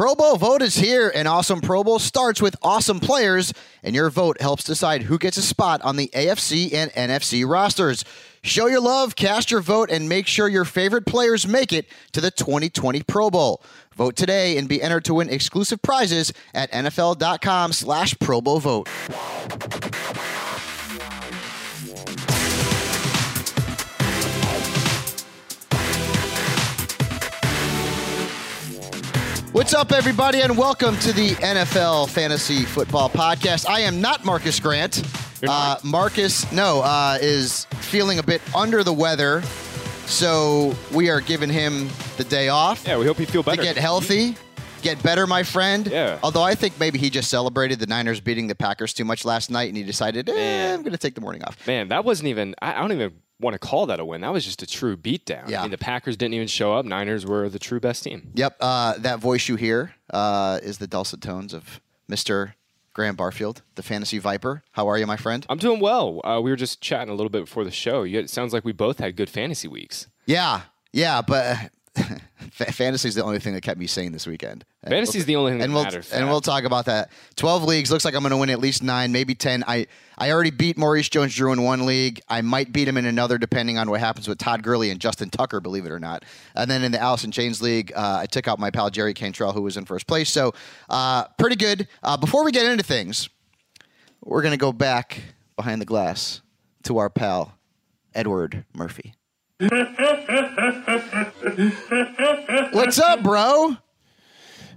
Pro Bowl vote is here, and Awesome Pro Bowl starts with awesome players, and your vote helps decide who gets a spot on the AFC and NFC rosters. Show your love, cast your vote, and make sure your favorite players make it to the 2020 Pro Bowl. Vote today and be entered to win exclusive prizes at NFL.com slash Pro Bowl vote. What's up, everybody, and welcome to the NFL Fantasy Football Podcast. I am not Marcas Grant. Uh, Marcus, no, uh, is feeling a bit under the weather, so we are giving him the day off Yeah, we hope you feel to better. get healthy, get better, my friend. Yeah. Although I think maybe he just celebrated the Niners beating the Packers too much last night, and he decided, eh, Man. I'm going to take the morning off. Man, that wasn't even. I, I don't even want to call that a win. That was just a true beatdown. Yeah. I mean, the Packers didn't even show up. Niners were the true best team. Yep, uh, that voice you hear uh, is the dulcet tones of Mr. Graham Barfield, the fantasy viper. How are you, my friend? I'm doing well. Uh, we were just chatting a little bit before the show. You, it sounds like we both had good fantasy weeks. Yeah, yeah, but fa- fantasy is the only thing that kept me sane this weekend. And Fantasy's the only thing that and we'll, matters, And we'll talk about that. Twelve leagues looks like I'm going to win at least nine, maybe ten. I I already beat Maurice Jones-Drew in one league. I might beat him in another, depending on what happens with Todd Gurley and Justin Tucker, believe it or not. And then in the Alice in Chains league, uh, I took out my pal Jerry Cantrell, who was in first place. So uh, pretty good. Uh, before we get into things, we're going to go back behind the glass to our pal Edward Murphy. What's up, bro?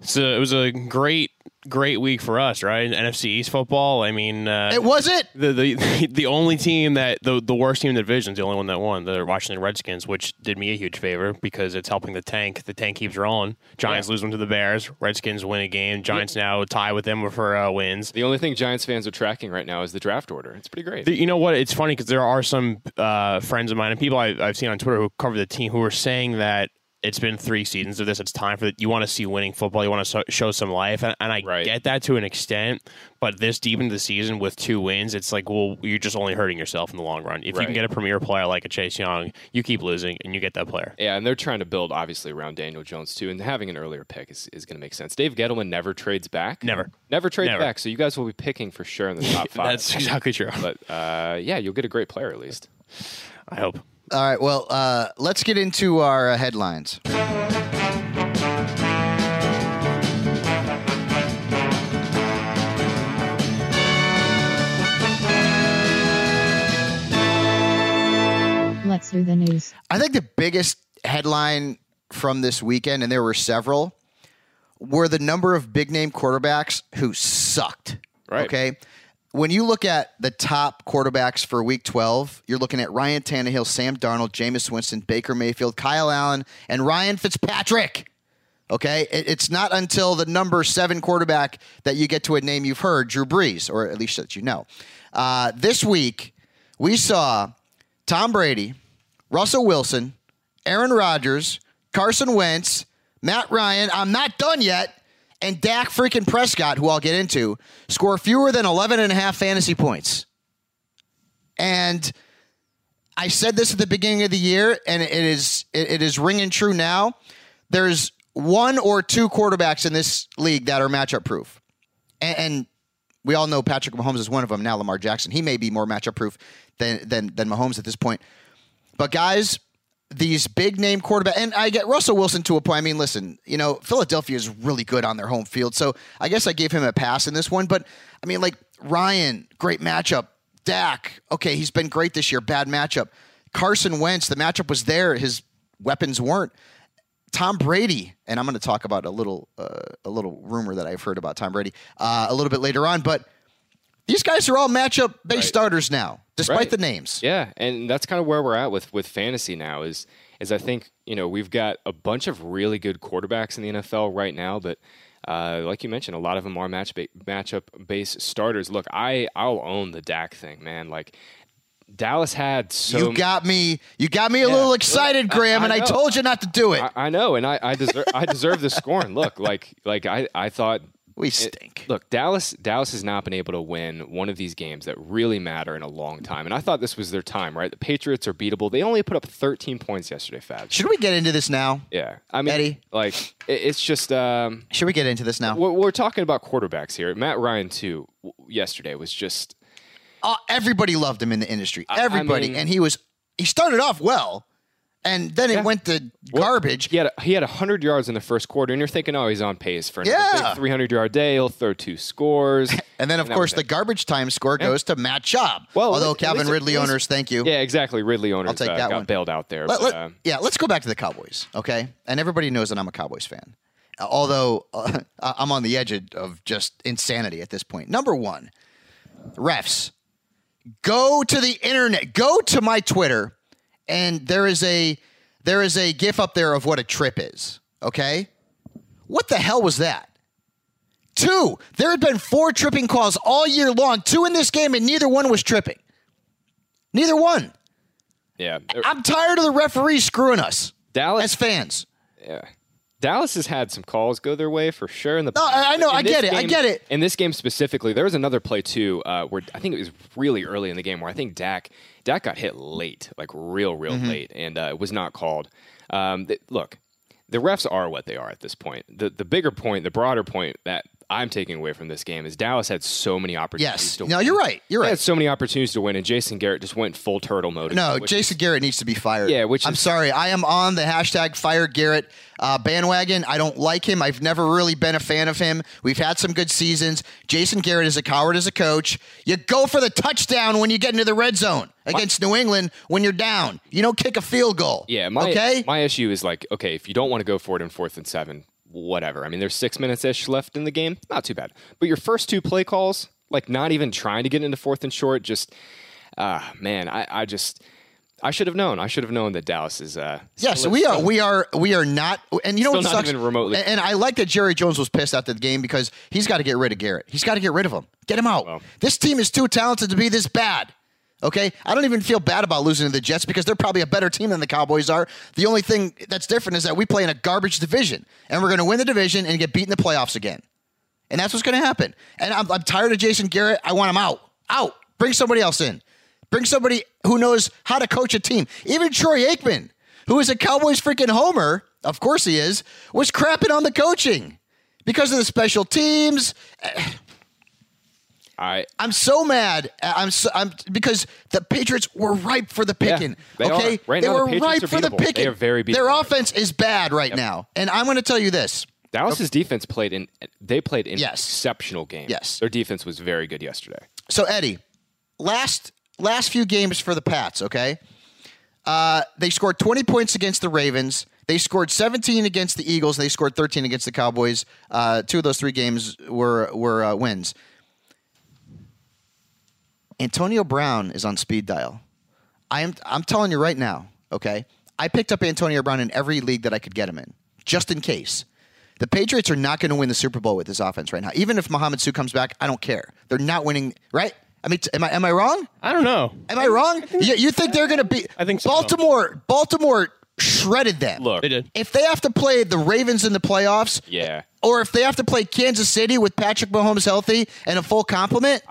So it was a great, great week for us, right? NFC East football. I mean, uh, It was it. the, the the only team that the the worst team in the division is the only one that won. The Washington Redskins, which did me a huge favor because it's helping the tank. The tank keeps rolling. Giants lose one to the Bears. Redskins win a game. Giants now tie with them for uh, wins. The only thing Giants fans are tracking right now is the draft order. It's pretty great. The- You know what? It's funny because there are some uh, friends of mine and people I, I've seen on Twitter who cover the team who are saying that it's been three seasons of this. It's time for you want to see winning football. You want to so, show some life, and, and I Right. get that to an extent. But this deep into the season with two wins, it's like, well, you're just only hurting yourself in the long run. If you can get a premier player like a Chase Young, you keep losing, and you get that player. yeah, and they're trying to build obviously around Daniel Jones too, and having an earlier pick is, is going to make sense. Dave Gettleman never trades back. Never. never trades Never. back. So you guys will be picking for sure in the top five. That's exactly true. but uh, yeah, you'll get a great player at least. I hope. All right. Well, uh, let's get into our uh, headlines. Let's do the news. I think the biggest headline from this weekend, and there were several, were the number of big name quarterbacks who sucked. Right. Okay. When you look at the top quarterbacks for week 12, you're looking at Ryan Tannehill, Sam Darnold, Jameis Winston, Baker Mayfield, Kyle Allen, and Ryan Fitzpatrick. Okay. It- it's not until the number seven quarterback that you get to a name you've heard, Drew Brees, or at least that you know. Uh, this week, we saw Tom Brady, Russell Wilson, Aaron Rodgers, Carson Wentz, Matt Ryan. I'm not done yet. And Dak freaking Prescott, who I'll get into, score fewer than 11 and a half fantasy points. And I said this at the beginning of the year, and it is it, is ringing true now. There's one or two quarterbacks in this league that are matchup proof, and, and we all know Patrick Mahomes is one of them. Now Lamar Jackson, he may be more matchup proof than than than Mahomes at this point. But guys, these big name quarterback, and I get Russell Wilson to a point. I mean, listen, you know, Philadelphia is really good on their home field, so I guess I gave him a pass in this one. But I mean, like Ryan, great matchup. Dak, okay, he's been great this year. Bad matchup. Carson Wentz, the matchup was there. His weapons weren't. Tom Brady, and I'm going to talk about a little uh, a little rumor that I've heard about Tom Brady uh, a little bit later on. But these guys are all matchup based Right. starters now, despite Right. the names. Yeah, and that's kind of where we're at with with fantasy now. Is is I think you know we've got a bunch of really good quarterbacks in the NFL right now, but Uh, like you mentioned, a lot of them are match ba- matchup based starters. Look, I I'll own the Dak thing, man. Like Dallas had so you got me. You got me a Yeah. little excited, I- Graham, I and I told you not to do it. I, I know, and I I deserve I deserve the scorn. Look, like like I I thought we it- stink. look, Dallas Dallas has not been able to win one of these games that really matter in a long time, and I thought this was their time. Right, the Patriots are beatable. They only put up 13 points yesterday, Fab. Should we get into this now? Yeah, I mean, Eddie? like it, it's just um, Should we get into this now? we're, we're talking about quarterbacks here. Matt Ryan too yesterday was just Uh, everybody loved him in the industry. I Everybody, mean- and he was. He started off well, and then it went to garbage. he had a, he had 100 yards in the first quarter, and you're thinking, oh, he's on pace for another Yeah. big 300 yard day. He'll throw two scores. And then, of that course, the garbage time score goes to Matt Schaub. Well, although Calvin Ridley least- owners, thank you. Yeah, exactly. Ridley owners take uh, that got one. bailed out there. Let- but, let- uh, yeah, let's go back to the Cowboys, okay? And everybody knows that I'm a Cowboys fan. Although uh, I'm on the edge of- of just insanity at this point. Number one, refs, go to the internet, go to my Twitter, and there is a there is a gif up there of what a trip is. Okay, what the hell was that? Two, there had been four tripping calls all year long, two in this game, and neither one was tripping. Neither one. yeah, I'm tired of the referees screwing us Dallas as fans. Yeah. Dallas has had some calls go their way for sure. In the No, I- I know, I get it, I get it. In this game specifically, there was another play too, uh, where I think it was really early in the game where I think Dak Dak got hit late, like real, real Mm-hmm. late, and uh, it was not called. Um, th- look, the refs are what they are at this point. The the bigger point, the broader point that I'm taking away from this game is Dallas had so many opportunities. Yes. to No, win. you're right. You're They right. had so many opportunities to win, and Jason Garrett just went full turtle mode. No, Jason Garrett needs to be fired. Yeah, which I'm is- sorry. I am on the hashtag fire Garrett uh, bandwagon. I don't like him. I've never really been a fan of him. We've had some good seasons. Jason Garrett is a coward as a coach. You go for the touchdown when you get into the red zone against New England when you're down. You don't kick a field goal. Yeah, my okay. my issue is like, okay, if you don't want to go for it in fourth and seven, whatever. I mean, there's six minutes ish left in the game, not too bad. But your first two play calls, like not even trying to get into fourth and short, just ah man, I, I just I should have known. I should have known that Dallas is uh Yes, still- we are. We are. We are not. And you know what sucks? even remotely. And, and I like that Jerry Jones was pissed after the game because he's got to get rid of Garrett. He's got to get rid of him. Get him out. Well. this team is too talented to be this bad. Okay, I don't even feel bad about losing to the Jets because they're probably a better team than the Cowboys are. The only thing that's different is that we play in a garbage division, and we're going to win the division and get beat in the playoffs again. And that's what's going to happen. And I'm, I'm tired of Jason Garrett. I want him out. Out. Bring somebody else in. Bring somebody who knows how to coach a team. Even Troy Aikman, who is a Cowboys freaking homer, of course he is, was crapping on the coaching because of the special teams. Eh, I I'm so mad. I'm so, I'm because the Patriots were ripe for the picking. they okay. Right they now, the were Patriots ripe are for the beatable. They picking. are very Their offense is bad right now, and I'm going to tell you this. Dallas's defense played in they played an Yes. exceptional game. Yes. Their defense was very good yesterday. So Eddie, last last few games for the Pats, okay? Uh, they scored 20 points against the Ravens. They scored 17 against the Eagles. They scored 13 against the Cowboys. Uh, two of those three games were were uh, wins. Antonio Brown is on speed dial. I am I'm telling you right now, okay? I picked up Antonio Brown in every league that I could get him in, just in case. The Patriots are not going to win the Super Bowl with this offense right now. Even if Mohamed Sanu comes back, I don't care. They're not winning, right? I mean, t- am I am I wrong? I don't know. Am I wrong? You, you think they're going to be? I think so. Baltimore. Baltimore shredded them. Look, They did. if they have to play the Ravens in the playoffs, yeah. or if they have to play Kansas City with Patrick Mahomes healthy and a full complement,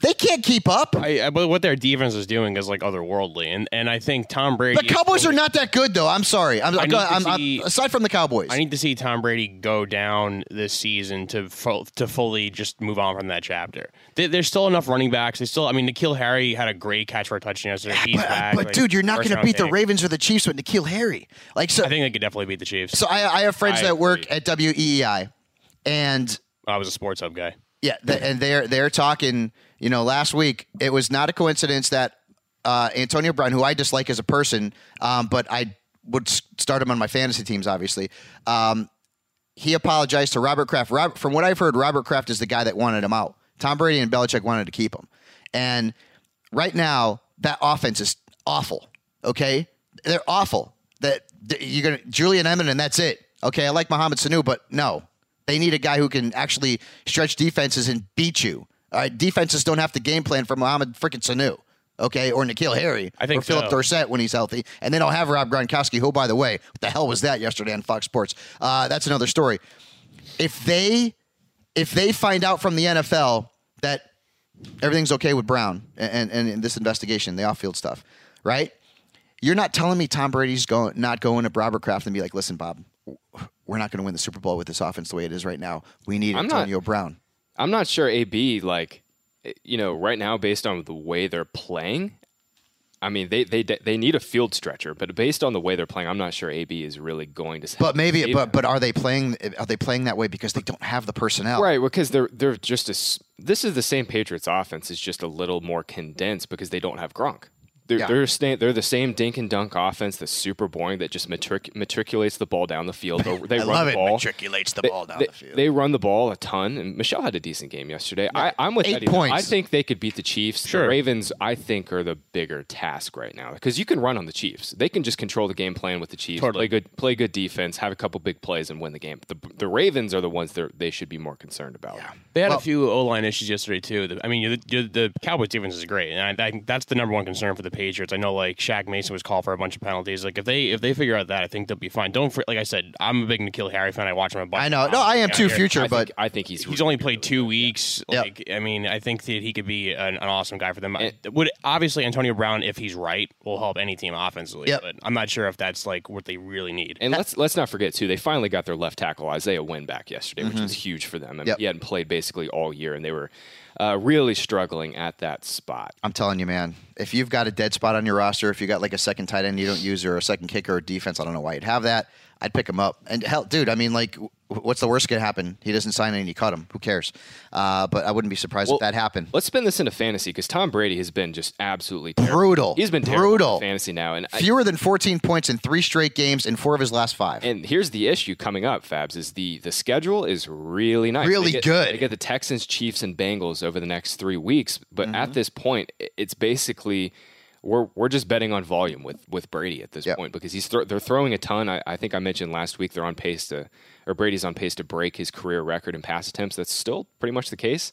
they can't keep up. I, I, but what their defense is doing is like otherworldly, and and I think Tom Brady. The Cowboys are not that good, though. I'm sorry. I'm, I need I'm- I'm- aside from the Cowboys. I need to see Tom Brady go down this season to fu- to fully just move on from that chapter. There- There's still enough running backs. They still, I mean, N'Keal Harry had a great catch for a touchdown yesterday. He's but, back. but like, dude, you're not going to beat the. Ravens or the Chiefs with N'Keal Harry. Like so. I think they could definitely beat the Chiefs. so I, I have friends I that work agree. at WEEI, and I was a sports hub guy. Yeah, th- and they're they're talking. You know, last week it was not a coincidence that uh, Antonio Brown, who I dislike as a person, um, but I would start him on my fantasy teams. Obviously, um, he apologized to Robert Kraft. Rob, from what I've heard, Robert Kraft is the guy that wanted him out. Tom Brady and Belichick wanted to keep him, and right now that offense is awful. Okay, they're awful. That that you're gonna Julian Edelman and that's it. Okay, I like Mohamed Sanu, but no, They need a guy who can actually stretch defenses and beat you. All right, defenses don't have to game plan for Mohamed freaking Sanu, okay, or N'Keal Harry, I think or Philip so. Dorsett when he's healthy, and they don't have Rob Gronkowski. Who, by the way, what the hell was that yesterday on Fox Sports? Uh, that's another story. If they if they find out from the NFL that everything's okay with Brown and, and, and this investigation, the off-field stuff, right? You're not telling me Tom Brady's going not going to Robert Kraft and be like, listen, Bob, we're not going to win the Super Bowl with this offense the way it is right now. We need I'm not- Antonio Brown. I'm not sure AB like eh, you know right now based on the way they're playing. I mean they they they need a field stretcher, but based on the way they're playing, I'm not sure AB is really going to. Say. But maybe, save but but are they playing? Eh, are they playing that way because they don't have the personnel? Right, because they're they're just as this is the same Patriots offense. It's just a little more condensed because they don't have Gronk. They're Yeah. they're, sta- they're the same dink and dunk offense that's super boring that just matric- matriculates the ball down the field. They, they I run love the it. ball. Matriculates the They, ball down they- the field. they run the ball a ton, and Michelle had a decent game yesterday. I, I'm with Eight Eddie. points. I think they could beat the Chiefs. Sure. The Ravens, I think, are the bigger task right now because you can run on the Chiefs. They can just control the game plan with the Chiefs, Totally. play good, play good defense, have a couple big plays, and win the game. The, the Ravens are the ones that they should be more concerned about. They had Well- a few O line issues yesterday too. The- I mean, the, the, the Cowboys defense is great, and I, I think that's the number one concern for the Patriots. I know like Shaq Mason was called for a bunch of penalties. Like if they if they figure out that, I think they'll be fine. Don't fr- like I said, I'm a big N'Keal Harry fan. I watch him a bunch. I know. No, I am too. here. Future, I but think, I think he's He's only played two weeks. Yep. Like I mean, I think that he could be an, an awesome guy for them. And- Would obviously Antonio Brown, if he's right, will help any team offensively. Yep. But I'm not sure if that's like what they really need. And let's let's not forget too, they finally got their left tackle Isaiah Wynn back yesterday, which mm-hmm. was huge for them. I mean, Yep. he hadn't played basically all year, and they were uh, really struggling at that spot. I'm telling you, man, if you've got a dead spot on your roster, if you got like a second tight end you don't use or a second kicker or defense, I don't know why you'd have that. I'd pick him up. And hell, dude, I mean, like, what's the worst could happen? He doesn't sign and you cut him. Who cares? Uh, but I wouldn't be surprised Well, if that happened. Let's spin this into fantasy because Tom Brady has been just absolutely terrible. Brutal. He's been terrible Brutal. in fantasy now, and I, Fewer than 14 points in three straight games in four of his last five. And here's the issue coming up, Fabs, is the the schedule is really nice. Really They get- good. They get the Texans, Chiefs, and Bengals over the next three weeks. But Mm-hmm. at this point, it's basically we're we're just betting on volume with with Brady at this Yep. point because he's thro- they're throwing a ton. I, I think I mentioned last week they're on pace to or Brady's on pace to break his career record in pass attempts. That's still pretty much the case.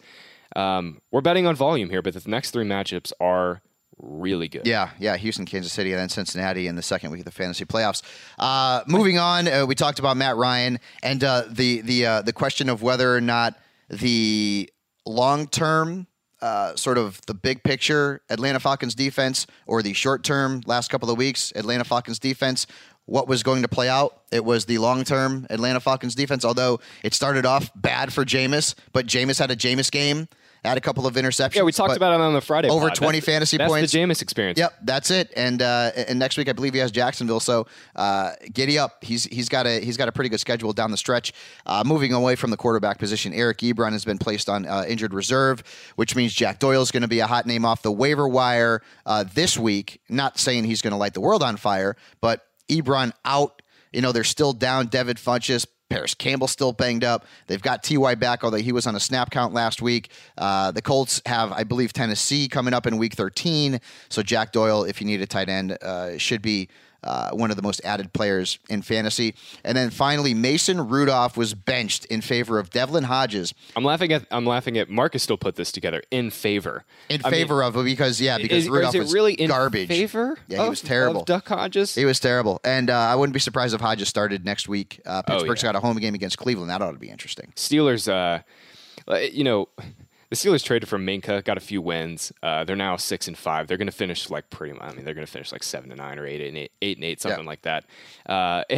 Um, we're betting on volume here, but the next three matchups are really good. Yeah, yeah, Houston, Kansas City, and then Cincinnati in the second week of the fantasy playoffs. Uh, moving on, uh, we talked about Matt Ryan and uh, the the uh, the question of whether or not the long term. Uh, sort of the big picture Atlanta Falcons defense or the short term last couple of weeks Atlanta Falcons defense what was going to play out? It was the long term Atlanta Falcons defense although it started off bad for Jameis but Jameis had a Jameis game had a couple of interceptions Yeah, we talked about it on the Friday. over pod. 20 That's- fantasy that's points. the Jameis experience. Yep, that's it. And uh, and next week I believe he has Jacksonville. So uh, giddy up. He's he's got a he's got a pretty good schedule down the stretch. Uh, moving away from the quarterback position, Eric Ebron has been placed on uh, injured reserve, which means Jack Doyle is going to be a hot name off the waiver wire uh, this week. Not saying he's going to light the world on fire, but Ebron out. You know they're still down. Devin Funchess. Parris Campbell still banged up. They've got Ty back, although he was on a snap count last week. Uh, the Colts have, I believe, Tennessee coming up in Week 13. So Jack Doyle, if you need a tight end, uh, should be uh, one of the most added players in fantasy. And then finally, Mason Rudolph was benched in favor of Devlin Hodges I'm laughing at I'm laughing at Marcas still put this together in favor. in I mean, favor of because yeah because is, Rudolph is really in garbage. favor? Yeah, he was terrible. Of Duck Hodges. He was terrible, and uh, I wouldn't be surprised if Hodges started next week. Uh, Pittsburgh's Oh, yeah. got a home game against Cleveland. That ought to be interesting. Steelers, uh, you know, the Steelers traded for Minkah, got a few wins. Uh, they're now six and five. They're going to finish like pretty. much. I mean, they're going to finish like seven and nine or eight and eight, eight and eight, something Yeah. like that. Uh,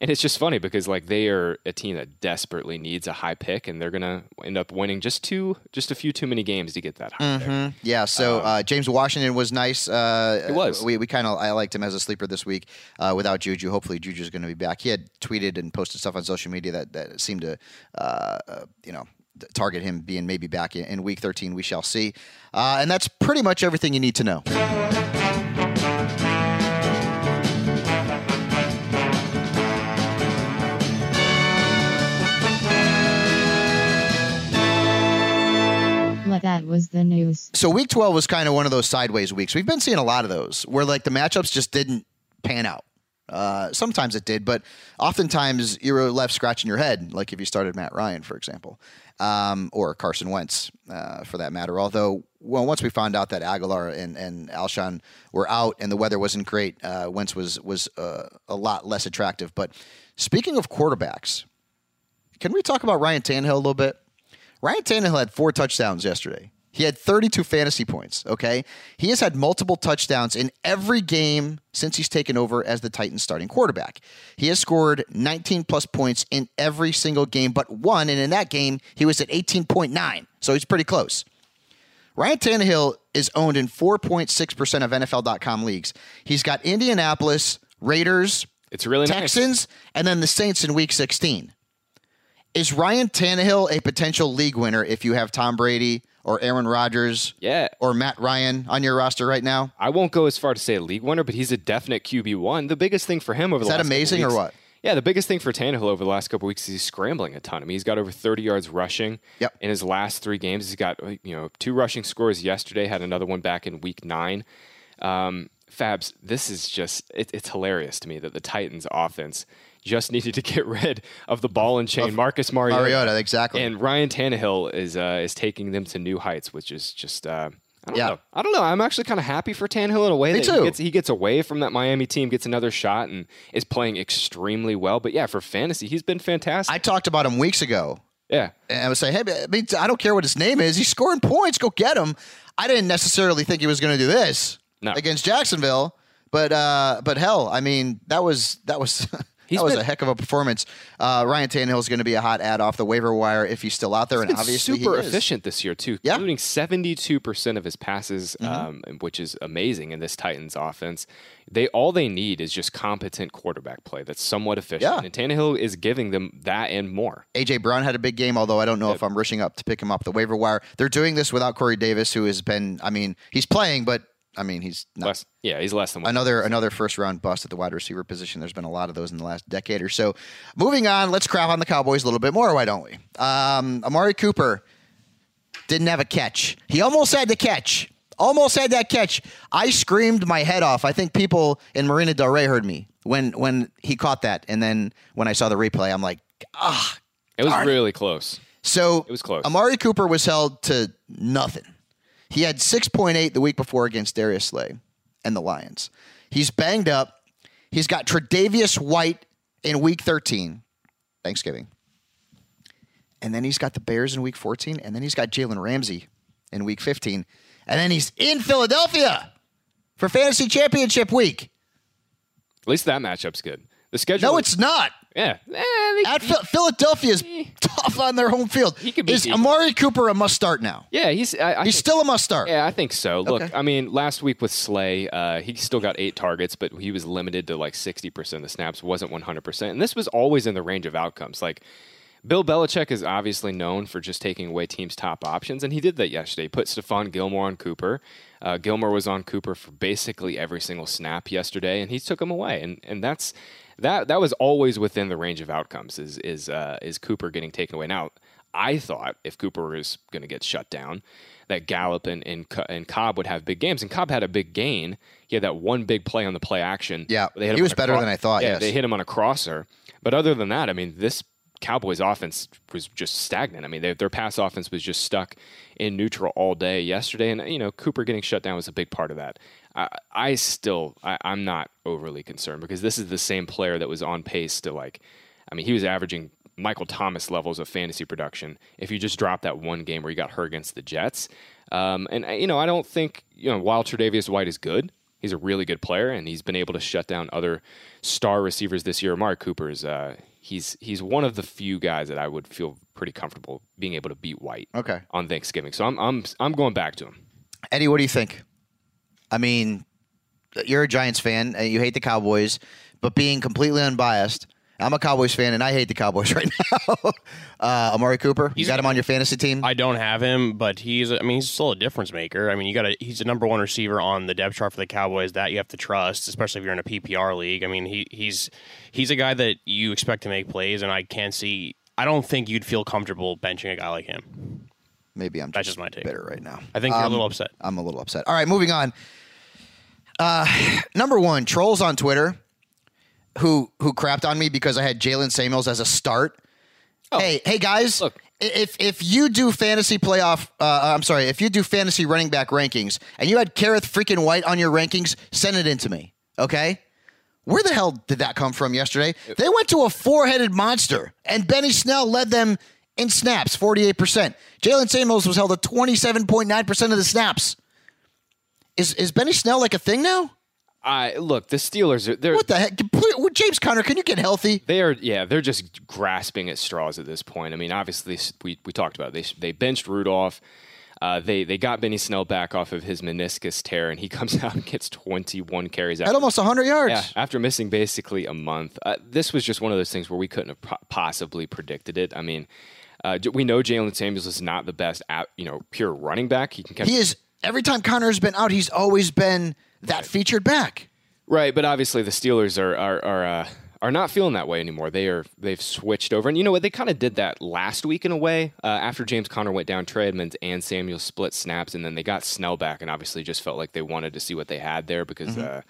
and it's just funny because like they are a team that desperately needs a high pick, and they're going to end up winning just two, just a few too many games to get that high pick. Yeah, so uh, James Washington was nice. Uh, He was. We, we kind of I liked him as a sleeper this week uh, without Juju. Hopefully Juju's going to be back. He had tweeted and posted stuff on social media that, that seemed to, uh, uh, you know, target him being maybe back in, in week 13. We shall see. Uh, and that's pretty much everything you need to know. That was the news. So week 12 was kind of one of those sideways weeks. We've been seeing a lot of those where like the matchups just didn't pan out. Uh, sometimes it did, but oftentimes you were left scratching your head, like if you started Matt Ryan, for example, um, or Carson Wentz, uh, for that matter. Although, well, once we found out that Agholor and, and Alshon were out and the weather wasn't great, uh, Wentz was was uh, a lot less attractive. But speaking of quarterbacks, can we talk about Ryan Tannehill a little bit? Ryan Tannehill had four touchdowns yesterday. He had 32 fantasy points, okay? He has had multiple touchdowns in every game since he's taken over as the Titans starting quarterback. He has scored 19 plus points in every single game but one, and in that game, he was at 18.9, so he's pretty close. Ryan Tannehill is owned in 4.6% of NFL.com leagues. He's got Indianapolis, Raiders, It's really nice. Texans, and then the Saints in week 16. Is Ryan Tannehill a potential league winner if you have Tom Brady or Aaron Rodgers Yeah. or Matt Ryan on your roster right now? I won't go as far to say a league winner, but he's a definite QB one. The biggest thing for him over Is the that last couple amazing or what? Yeah, the biggest thing for Tannehill over the last couple weeks is he's scrambling a ton. I mean, he's got over 30 yards rushing Yep. in his last three games. He's got you know two rushing scores yesterday. Had another one back in week nine. Um, Fabs, this is just it, it's hilarious to me that the Titans offense just needed to get rid of the ball and chain Marcus Mariota. Mariota, exactly. And Ryan Tannehill is uh, is taking them to new heights, which is just uh, I don't Yeah. know. I don't know. I'm actually kind of happy for Tannehill in a way. Me that too. He gets, he gets away from that Miami team, gets another shot, and is playing extremely well. But yeah, for fantasy, he's been fantastic. I talked about him weeks ago. yeah, And I was saying, hey, I, mean, I don't care what his name is. He's scoring points. Go get him. I didn't necessarily think he was going to do this No. against Jacksonville, but uh, but hell, I mean, that was that was He's that was been- a heck of a performance. Uh, Ryan Tannehill is going to be a hot ad off the waiver wire if he's still out there, and obviously super he is. efficient this year too, Yeah. Mm-hmm. including 72 percent of his passes, um, which is amazing in this Titans offense. They all they need is just competent quarterback play that's somewhat efficient, Yeah. and Tannehill is giving them that and more. AJ Brown had a big game, although I don't know if I'm rushing up to pick him up the waiver wire. They're doing this without Corey Davis, who has been, I mean, he's playing, but I mean, he's not Less, yeah, he's less than one. another another first round bust at the wide receiver position. There's been a lot of those in the last decade or so. Moving on, let's crap on the Cowboys a little bit more. Why don't we? Um, Amari Cooper didn't have a catch. He almost had the catch. Almost had that catch. I screamed my head off. I think people in Marina Del Rey heard me when when he caught that, and then when I saw the replay, I'm like, ah. it was it. really close. So It was close. Amari Cooper was held to nothing. He had 6.8 the week before against Darius Slay and the Lions. He's banged up. He's got Tre'Davious White in week 13, Thanksgiving. And then he's got the Bears in week 14. And then he's got Jalen Ramsey in week 15. And then he's in Philadelphia for fantasy championship week. At least that matchup's good. The schedule. No, it's not. Yeah. Eh, they- At Phil- Philadelphia's tough on their home field. He could be Is. Amari Cooper a must start now? yeah, he's. I, I He's think- still a must start. Yeah, I think so. Look, Okay. I mean, last week with Slay, uh, he still got eight targets, but he was limited to like 60% of the snaps, wasn't 100%. And this was always in the range of outcomes. Like, Bill Belichick is obviously known for just taking away teams' top options, and he did that yesterday. He put Stephon Gilmore on Cooper. Uh, Gilmore was on Cooper for basically every single snap yesterday, and he took him away. And and that's that that was always within the range of outcomes. Is is uh, is Cooper getting taken away? Now, I thought if Cooper was going to get shut down, that Gallup and, and and Cobb would have big games, and Cobb had a big gain. He had that one big play on the play action. Yeah, They hit he was better than I thought, Yeah, yes. they hit him on a crosser. But other than that, I mean, this Cowboys offense was just stagnant. I mean, they, their pass offense was just stuck in neutral all day yesterday, and you know Cooper getting shut down was a big part of that. I, I still, I, I'm not overly concerned because this is the same player that was on pace to like, I mean, he was averaging Michael Thomas levels of fantasy production if you just drop that one game where he got hurt against the Jets. Um, and uh, you know, I don't think you know while Tre'Davious White is good, he's a really good player, and he's been able to shut down other star receivers this year. Mark Cooper is uh, he's he's one of the few guys that I would feel pretty comfortable being able to beat White Okay. on Thanksgiving. So I'm I'm I'm going back to him. Eddie, what do you think? I mean, you're a Giants fan. and You hate the Cowboys, but being completely unbiased, I'm a Cowboys fan and I hate the Cowboys right now. uh, Amari Cooper, you He's- got him on your fantasy team. I don't have him, but he's I mean he's still a difference maker. I mean you got to he's the number one receiver on the depth chart for the Cowboys that you have to trust, especially if you're in a PPR league. I mean he he's he's a guy that you expect to make plays, and I can't see. I don't think you'd feel comfortable benching a guy like him. Maybe I'm just, just my take. bitter right now. I think you're a Um, little upset. I'm a little upset. All right, moving on. Uh, number one, trolls on Twitter. Who who crapped on me because I had Jaylen Samuels as a start. Hey, hey guys, Look. if if you do fantasy playoff, uh, I'm sorry, if you do fantasy running back rankings and you had Kerrith freaking Whyte on your rankings, send it in to me. Okay. Where the hell did that come from yesterday? They went to a four headed monster, and Benny Snell led them in snaps, 48%. Jaylen Samuels was held at 27.9% of the snaps. Is, is Benny Snell like a thing now? I look, the Steelers are they're What the heck? James Conner, can you get healthy? they are yeah they're just grasping at straws at this point. I mean, obviously we we talked about it. they they benched Rudolph. Uh, they they got Benny Snell back off of his meniscus tear, and he comes out and gets 21 carries. At After, almost 100 yards. yeah, after missing basically a month. Uh, this was just one of those things where we couldn't have po- possibly predicted it. I mean, uh, we know Jaylen Samuels is not the best, at, you know, pure running back. He can catch He is, every time Conner has been out, he's always been that featured back. Right, but obviously the Steelers are are are, uh, are not feeling that way anymore. They are they've switched over, and you know what? They kind of did that last week in a way. Uh, after James Conner went down, Trey Edmunds and Samuel split snaps, and then they got Snell back, and obviously just felt like they wanted to see what they had there because. Uh,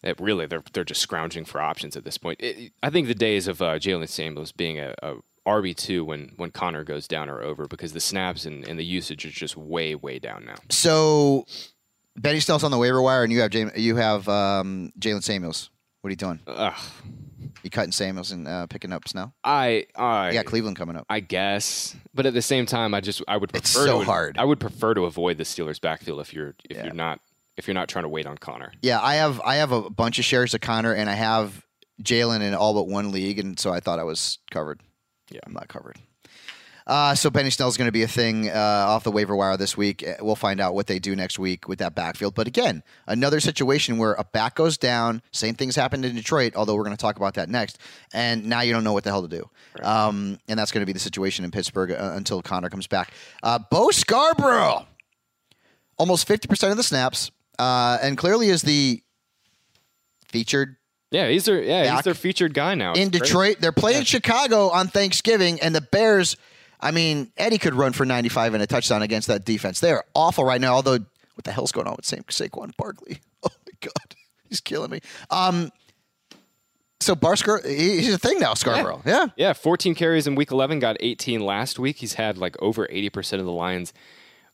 it really, they're they're just scrounging for options at this point. It, I think the days of uh, Jaylen Samuels being a, a RB two when when Conner goes down are over because the snaps and, and the usage is just way way down now. So Benny Snell's on the waiver wire, and you have you have um, Jaylen Samuels. What are you doing? Ugh, You cutting Samuels and uh, picking up Snell? I I got Cleveland coming up. I guess, but at the same time, I just I would prefer It's so to, hard. I would prefer to avoid the Steelers' backfield if you're if Yeah. you're not if you're not trying to wait on Conner. Yeah, I have I have a bunch of shares of Conner, and I have Jaylen in all but one league, and so I thought I was covered. Yeah. I'm not covered. Uh, so Benny Snell's going to be a thing uh, off the waiver wire this week. Uh, We'll find out what they do next week with that backfield. But again, another situation where a back goes down. Same things happened in Detroit, although we're going to talk about that next. And now you don't know what the hell to do. Um, and that's going to be the situation in Pittsburgh uh, until Conner comes back. Uh, Bo Scarborough, almost 50% of the snaps, uh, and clearly is the featured Yeah, he's their yeah Back he's their featured guy now in It's great. Detroit. They're playing Chicago on Thanksgiving, and the Bears. I mean, Eddie could run for 95 and a touchdown against that defense. They're awful right now. Although, what the hell's going on with Sa- Saquon Barkley? Oh my god, he's killing me. Um, so Barsker, he- he's a thing now. Scarborough, yeah. Yeah, 14 carries in week 11, got 18 last week. He's had like over 80% of the Lions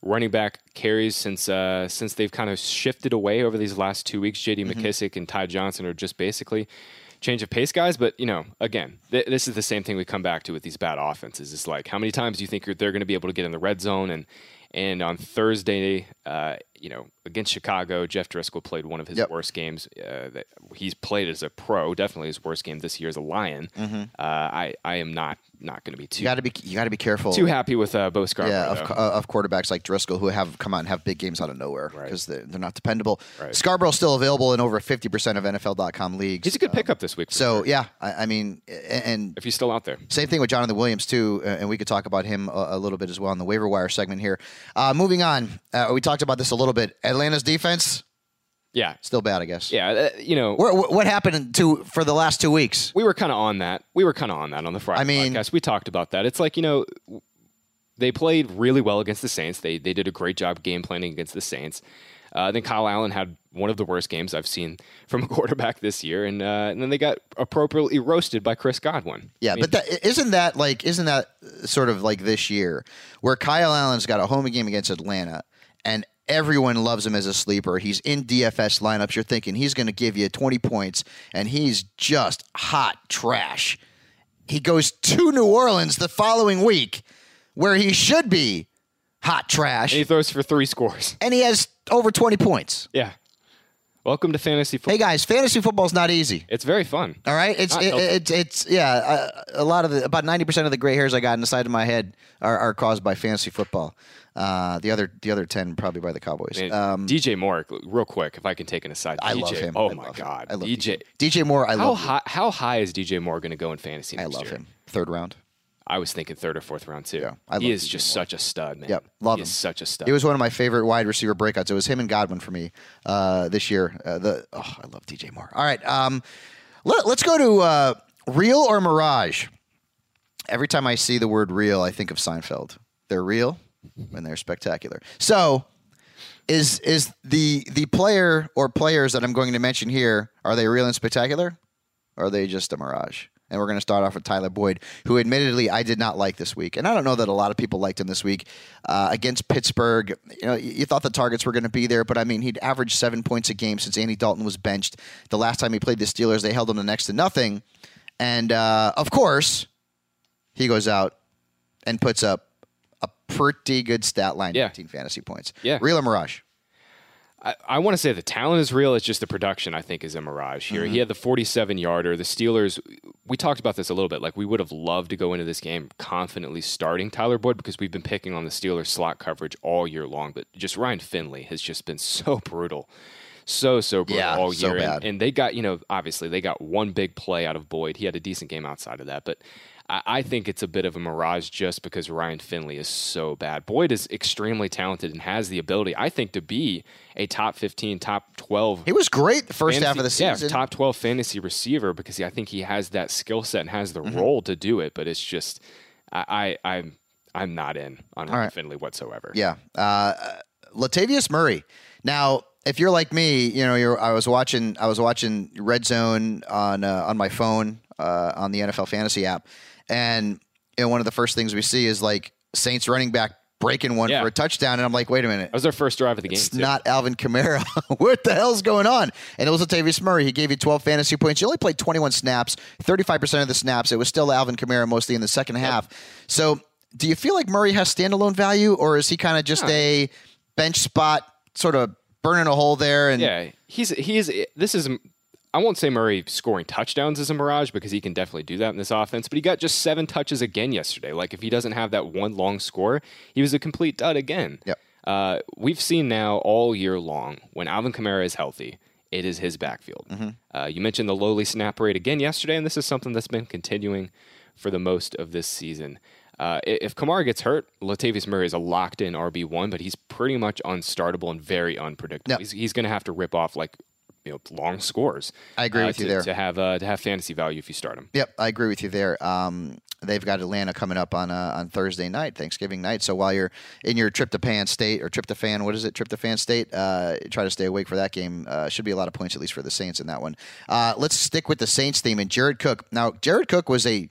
running back carries since uh, since they've kind of shifted away over these last two weeks. J.D. Mm-hmm. McKissic and Ty Johnson are just basically change of pace guys. But you know, again, th- this is the same thing we come back to with these bad offenses. It's like how many times do you think they're going to be able to get in the red zone and and on Thursday, uh, you know, against Chicago, Jeff Driskel played one of his Yep. worst games uh, that he's played as a pro. Definitely his worst game this year as a Lion. Uh, I I am not not going to be too Mm-hmm. You got to be you got to be careful. too happy with uh, Bo Scarborough. yeah, of, uh, of quarterbacks like Driskel who have come out and have big games out of nowhere Right. because they're, they're not dependable. Right. Scarborough's still available in over 50% of NFL.com leagues. He's a good pickup this week. for So sure, yeah, I, I mean, and if he's still out there. Same thing with Jonathan Williams too, uh, and we could talk about him a, a little bit as well in the waiver wire segment here. Uh, moving on, uh, we talked about this a little bit. Atlanta's defense Yeah, still bad, I guess. yeah. Uh, you know, Where, wh- what happened to for the last two weeks? we were kind of on that. We were kind of on that on the Friday I mean- podcast. We talked about that. It's like you know, they played really well against the Saints. They they did a great job game planning against the Saints. Uh, then Kyle Allen had one of the worst games I've seen from a quarterback this year, and, uh, and then they got appropriately roasted by Chris Godwin. Yeah, but that, isn't that like isn't that sort of like this year where Kyle Allen's got a home game against Atlanta and everyone loves him as a sleeper. He's in DFS lineups. You're thinking he's going to give you 20 points and he's just hot trash. He goes to New Orleans the following week where he should be hot trash and he throws for three scores. and he has over 20 points. Yeah. Welcome to fantasy football. Hey guys, fantasy football's not easy. It's very fun. All right, it's it, it's it's yeah. A, a lot of the about ninety percent of the gray hairs I got in the side of my head are, are caused by fantasy football. Uh, the other the other ten probably by the Cowboys. Man, Um, DJ Moore, real quick, if I can take an aside. I DJ, love him. Oh I my love him. God, I love DJ. DJ Moore. I How love. high? How high is DJ Moore going to go in fantasy? I love year? him. Third round. I was thinking third or fourth round too. Yeah, I he is just such a stud, man. Yep, love he him. is such a stud. He was one of my favorite wide receiver breakouts. It was him and Godwin for me uh, this year. Uh, the oh, I love DJ Moore. All right, um, let, us go to uh, real or mirage. Every time I see the word real, I think of Seinfeld. They're real and they're spectacular. So, is is the the player or players that I'm going to mention here are they real and spectacular? or are they just a mirage? And we're going to start off with Tyler Boyd, who admittedly I did not like this week. And I don't know that a lot of people liked him this week. Uh, against Pittsburgh, you know, you thought the targets were going to be there, but I mean, he'd averaged seven points a game since Andy Dalton was benched. The last time he played the Steelers, they held him to next to nothing. And uh, of course, he goes out and puts up a pretty good stat line, Yeah. 15 fantasy points. Yeah. Real Mirage? I, I want to say the talent is real. It's just the production, I think, is a mirage here. He mm-hmm. had the 47 yarder. The Steelers, we talked about this a little bit. Like, we would have loved to go into this game confidently starting Tyler Boyd because we've been picking on the Steelers slot coverage all year long. But just Ryan Finley has just been so brutal. So, so brutal Yeah, all so year. And- And, they got, you know, obviously they got one big play out of Boyd. He had a decent game outside of that. But I, I think it's a bit of a mirage just because Ryan Finley is so bad. Boyd is extremely talented and has the ability, I think, to be a top 15, top 12 He was great the first half of the fantasy- season. Yeah, top 12 fantasy receiver because I think he has that skill set and has the Mm-hmm. role to do it. But it's just, I, I, I'm, I'm not in on Ryan right. Finley whatsoever. Yeah. Uh, Latavius Murray. Now, if you're like me, you know, you're, I was watching, I was watching Red Zone on uh, on my phone uh, on the NFL Fantasy app, and you know, one of the first things we see is like Saints running back breaking one Yeah. for a touchdown, and I'm like, wait a minute. That was their first drive of the game. It's too. not Alvin Kamara. what the hell's going on? And it was Latavius Murray. He gave you 12 fantasy points. He only played 21 snaps, 35% of the snaps. It was still Alvin Kamara mostly in the second half. So do you feel like Murray has standalone value, or is he kind of just a bench spot, sort of burning a hole there? And Yeah, he's he's this is I won't say Murray scoring touchdowns is a mirage because he can definitely do that in this offense, but he got just seven touches again yesterday. Like if he doesn't have that one long score, he was a complete dud again. Yep. Uh, we've seen now all year long when Alvin Kamara is healthy, it is his backfield. Uh, you mentioned the lowly snap rate again yesterday, and this is something that's been continuing for the most of this season. Uh, if Kamara gets hurt, Latavius Murray is a locked in RB one, but he's pretty much unstartable and very unpredictable. Yep. He's, he's going to have to rip off like you know long scores. I agree uh, with you there. to have uh, to have fantasy value if you start them. Yep, I agree with you there. Um, they've got Atlanta coming up on uh, on Thursday night, Thanksgiving night. So while you're in your tryptophan state or tryptophan, what is it, tryptophan state? Uh, try to stay awake for that game. Uh, should be a lot of points at least for the Saints in that one. Uh, let's stick with the Saints theme and Jared Cook. Now, Jared Cook was a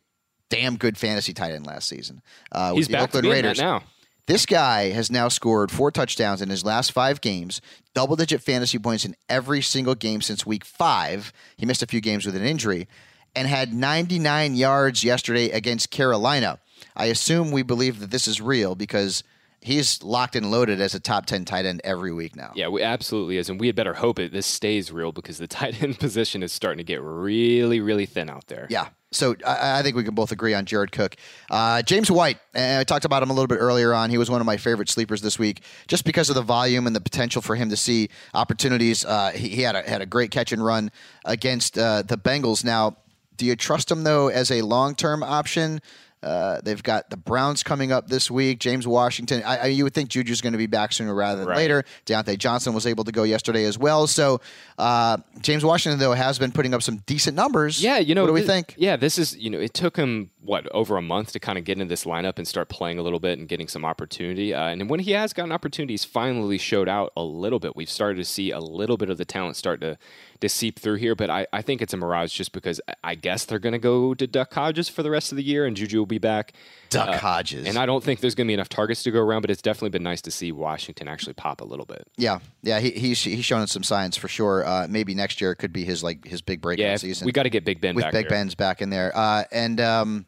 damn good fantasy tight end last season. Uh, with He's the back to Oakland Raiders. now. This guy has now scored four touchdowns in his last five games, double digit fantasy points in every single game since week five. He missed a few games with an injury and had 99 yards yesterday against Carolina. I assume we believe that this is real because he's locked and loaded as a top 10 tight end every week now. Yeah, we absolutely is, and we had better hope it this stays real because the tight end position is starting to get really, really thin out there. Yeah. So I, I think we can both agree on Jared Cook. Uh, James White, I talked about him a little bit earlier on. He was one of my favorite sleepers this week, just because of the volume and the potential for him to see opportunities. Uh, he, he had a had a great catch and run against uh, the Bengals. Now, do you trust him though as a long term option? Uh, they've got the Browns coming up this week. James Washington. I, I, you would think Juju's going to be back sooner rather than Right. later. Diontae Johnson was able to go yesterday as well. So uh, James Washington though has been putting up some decent numbers. Yeah, you know, what do we think? Yeah, this is you know, it took him what over a month to kind of get into this lineup and start playing a little bit and getting some opportunity. Uh, and when he has gotten opportunities, finally showed out a little bit. We've started to see a little bit of the talent start to to seep through here. But I, I think it's a mirage just because I- guess they're going to go to Duck Hodges for the rest of the year, and Juju will be back. Duck Hodges. And I don't think there's going to be enough targets to go around, but it's definitely been nice to see Washington actually pop a little bit. Yeah, yeah, he, he's he's shown some signs for sure. Uh, maybe next year it could be his like his big breakout Yeah, season. we got to get Big Ben with back Big there. Ben's back in there, uh, and um,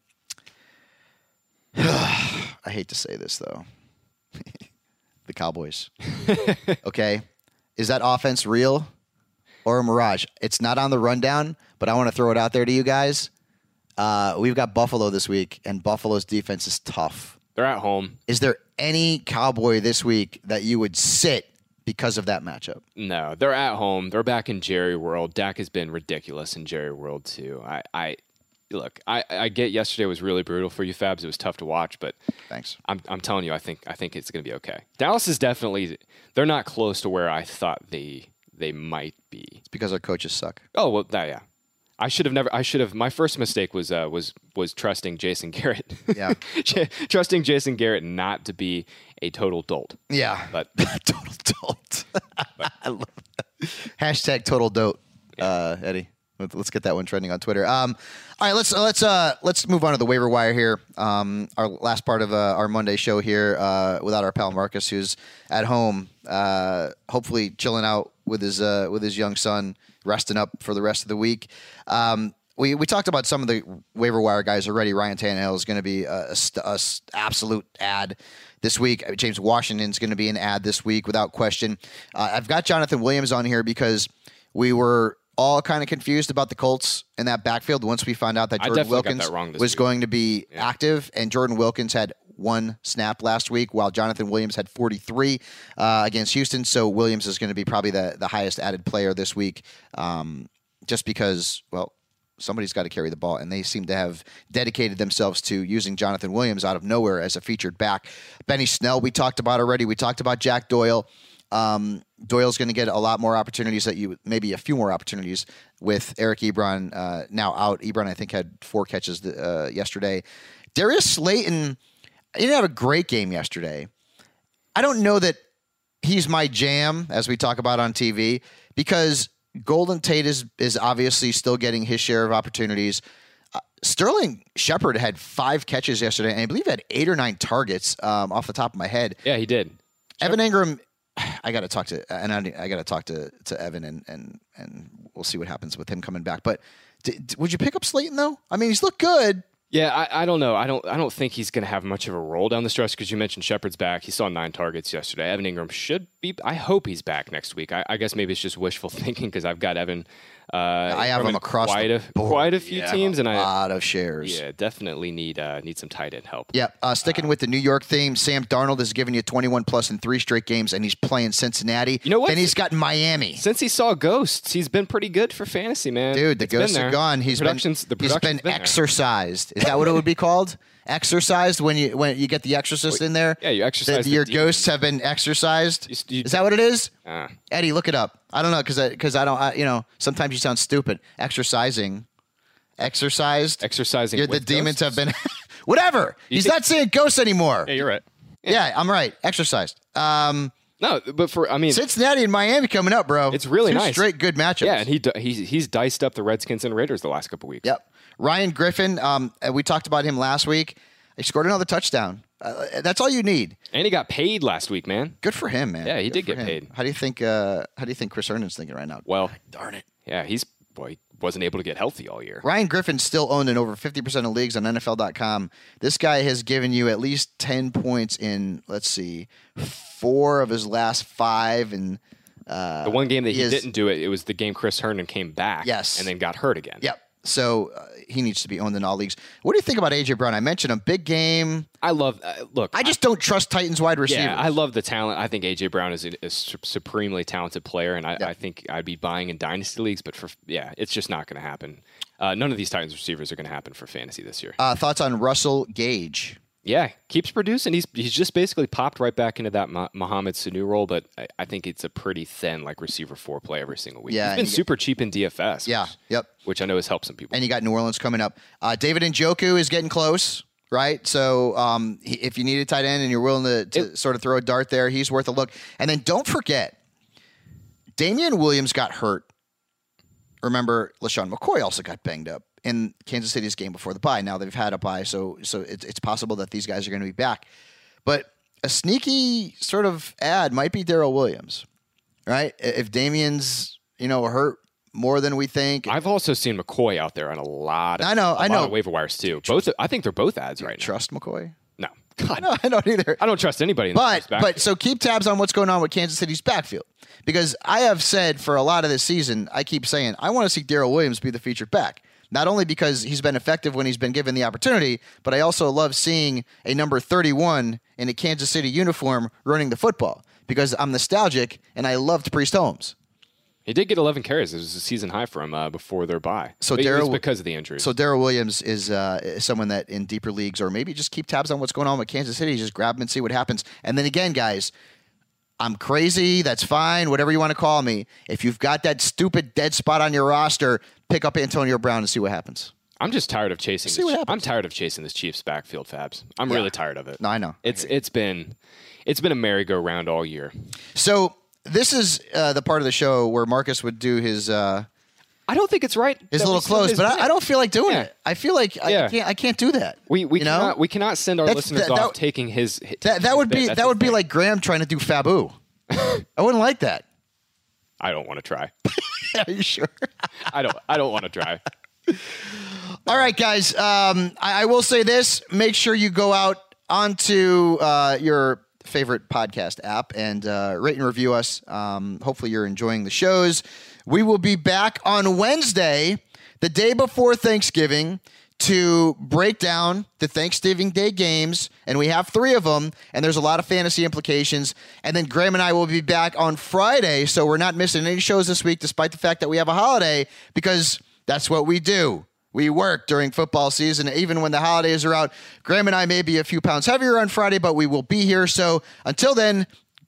I hate to say this though, the Cowboys. okay, is that offense real or a mirage? It's not on the rundown, but I want to throw it out there to you guys. Uh, we've got Buffalo this week, and Buffalo's defense is tough. They're at home. Is there any Cowboy this week that you would sit because of that matchup? No, they're at home. They're back in Jerry World. Dak has been ridiculous in Jerry World too. I, I look. I, I get yesterday was really brutal for you, Fabs. It was tough to watch, but Thanks. I'm, I'm telling you, I think I think it's going to be okay. Dallas is definitely. They're not close to where I thought they they might be. It's because our coaches suck. Oh well, that, yeah. I should have never. I should have. My first mistake was uh, was was trusting Jason Garrett. Yeah. trusting Jason Garrett not to be a total dolt. Yeah. But total dolt. I love that. Hashtag total dote, uh, Eddie. Let's- get that one trending on Twitter. Um, all right, let's let's uh, let's move on to the waiver wire here. Um, our last part of uh, our Monday show here uh, without our pal Marcas, who's at home, uh, hopefully chilling out with his uh, with his young son, resting up for the rest of the week. Um, we, we talked about some of the waiver wire guys already. Ryan Tannehill is going to be a, a a absolute ad this week. James Washington's going to be an ad this week without question. Uh, I've got Jonathan Williams on here because we were all kind of confused about the Colts in that backfield once we found out that Jordan Wilkins that was week. going to be active, and Jordan Wilkins had one snap last week, while Jonathan Williams had 43 uh, against Houston. So Williams is going to be probably the, the highest added player this week, um, just because, well, somebody's got to carry the ball, and they seem to have dedicated themselves to using Jonathan Williams out of nowhere as a featured back. Benny Snell, we talked about already. We talked about Jack Doyle. Um, Doyle's going to get a lot more opportunities that you maybe a few more opportunities with Eric Ebron uh, now out. Ebron, I think, had four catches uh, yesterday. Darius Slayton, he didn't have a great game yesterday. I don't know that he's my jam as we talk about on TV because Golden Tate is is obviously still getting his share of opportunities. Uh, Sterling Shepard had five catches yesterday, and I believe had eight or nine targets um, off the top of my head. Yeah, he did. Evan Engram, I got to talk to, and I, I got to talk to to Evan, and and and we'll see what happens with him coming back. But d- d- would you pick up Slayton though? I mean, he's looked good. Yeah, I, I don't know. I don't. I don't think he's going to have much of a role down the stretch because you mentioned Shepard's back. He saw nine targets yesterday. Evan Engram should be. I hope he's back next week. I, I guess maybe it's just wishful thinking because I've got Evan. Uh, I have him across quite a quite a few Yeah, teams, and a I lot of shares. yeah definitely need uh, need some tight end help. Yeah, uh, sticking with the New York theme, Sam Darnold has given you 21 plus in three straight games, and he's playing Cincinnati. You know what? And he's got Miami. Since he saw ghosts, he's been pretty good for fantasy, man. Dude, the It's ghosts are gone. He's the production's, been the he's production's been there. Is that what it would be called? Exorcised when you when you get the exorcist in there. Yeah, you exercise the your demons. ghosts have been exorcised. You- you- is that what it is? Ah. Eddie, look it up. I don't know because because I, don't. I, you know, sometimes you sound stupid. Exercising, exorcised. exercising. You're, the demons ghosts? have been. Whatever. He's think- not saying ghosts anymore. Yeah, you're right. Yeah, I'm right. Exercised. Um, No, but for I mean, Cincinnati and Miami coming up, bro. It's really Two nice. Straight good matchups. yeah, and he he's he's diced up the Redskins and Raiders the last couple weeks. Yep. Ryan Griffin. Um, uh, we talked about him last week. He scored another touchdown. Uh, that's all you need. and he got paid last week, man. Good for him, man. Yeah, he Good did get him. paid. How do you think? Uh, how do you think Chris Herndon's thinking right now? Well, Darn it. yeah, he's boy he wasn't able to get healthy all year. Ryan Griffin's still owned in over 50% of leagues on NFL.com. This guy has given you at least 10 points in, let's see, four of his last five. And uh, The one game that he, is- didn't do it, it was the game Chris Herndon came back, Yes. and then got hurt again. Yep. So uh, he needs to be owned in all leagues. What do you think about AJ Brown? I mentioned him, big game. I love. Uh, look, I just don't trust Titans wide receivers. yeah, I love the talent. I think AJ Brown is a, a su- supremely talented player, and I, Yeah. I think I'd be buying in dynasty leagues. But for yeah, it's just not going to happen. Uh, none of these Titans receivers are going to happen for fantasy this year. Uh, thoughts on Russell Gage? Yeah, keeps producing. He's he's just basically popped right back into that Mo- Mohamed Sanu role, but I, I think it's a pretty thin like receiver four play every single week. Yeah, he's and been you get- super cheap in DFS. Yeah. which, Yep. which I know has helped some people. And you got New Orleans coming up. Uh, David Njoku is getting close, right? So um, he- if you need a tight end and you're willing to, to sort of throw a dart there, he's worth a look. And then don't forget, Damien Williams got hurt. Remember, LeSean McCoy also got banged up in Kansas City's game before the bye. Now they've had a bye, so so it's, it's possible that these guys are going to be back. But a sneaky sort of ad might be Darrel Williams, right? If Damien's you know hurt more than we think, I've also seen McCoy out there on a lot. Of, I know, I know. of waiver wires too. Both, I think they're both ads right now. trust McCoy. No, God, No, I don't either. I don't trust anybody. In But but so keep tabs on what's going on with Kansas City's backfield because I have said for a lot of this season, I keep saying I want to see Darrel Williams be the featured back. Not only because he's been effective when he's been given the opportunity, but I also love seeing a number 31 in a Kansas City uniform running the football because I'm nostalgic and I loved Priest Holmes. he did get 11 carries. It was a season high for him uh, before their bye. So But it was Darrel- because of the injury. So Darrel Williams is, uh, is someone that in deeper leagues, or maybe just keep tabs on what's going on with Kansas City. Just grab him and see what happens. And then again, guys, I'm crazy. That's fine. Whatever you want to call me. If you've got that stupid dead spot on your roster, pick up Antonio Brown and see what happens. I'm just tired of chasing. See this, what happens. I'm tired of chasing this Chiefs backfield fabs. I'm really tired of it. No, I know. It's it's been it's been a merry-go-round all year. So this is uh, the part of the show where Marcas would do his uh, I don't think it's right. It's a little close, but I. I don't feel like doing Yeah. it. I feel like I, Yeah. can't. I can't do that. We we you know? cannot we cannot send our That's- listeners that- off that- taking his. That that would bit. be That's that would be like Graham trying to do Fabu. I wouldn't like that. I don't want to try. Are you sure? I don't I don't want to try. All right, guys. Um, I, I will say this: make sure you go out onto uh, your favorite podcast app and uh, rate and review us. Um, hopefully, you're enjoying the shows. We will be back on Wednesday, the day before Thanksgiving, to break down the Thanksgiving Day games, and we have three of them, and there's a lot of fantasy implications. And then Graham and I will be back on Friday, so we're not missing any shows this week, despite the fact that we have a holiday, because that's what we do. We work during football season, even when the holidays are out. Graham and I may be a few pounds heavier on Friday, but we will be here. So until then,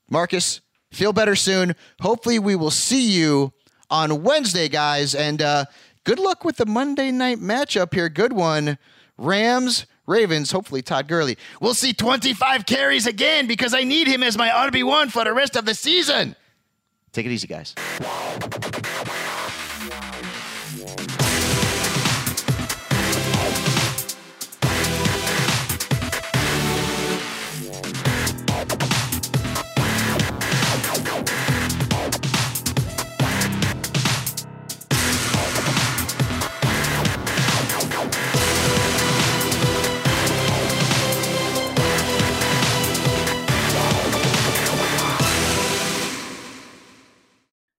Marcas, feel better soon. Hopefully, we will see you on Wednesday, guys. And uh, good luck with the Monday night matchup here. Good one. Rams, Ravens, hopefully Todd Gurley. We'll see 25 carries again because I need him as my RB1 for the rest of the season. Take it easy, guys.